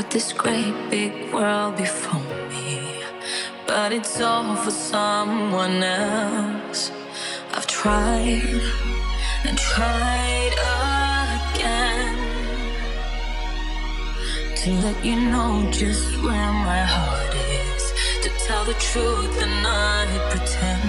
with this great big world before me, but it's all for someone else. I've tried and tried again to let you know just where my heart is, to tell the truth and not pretend.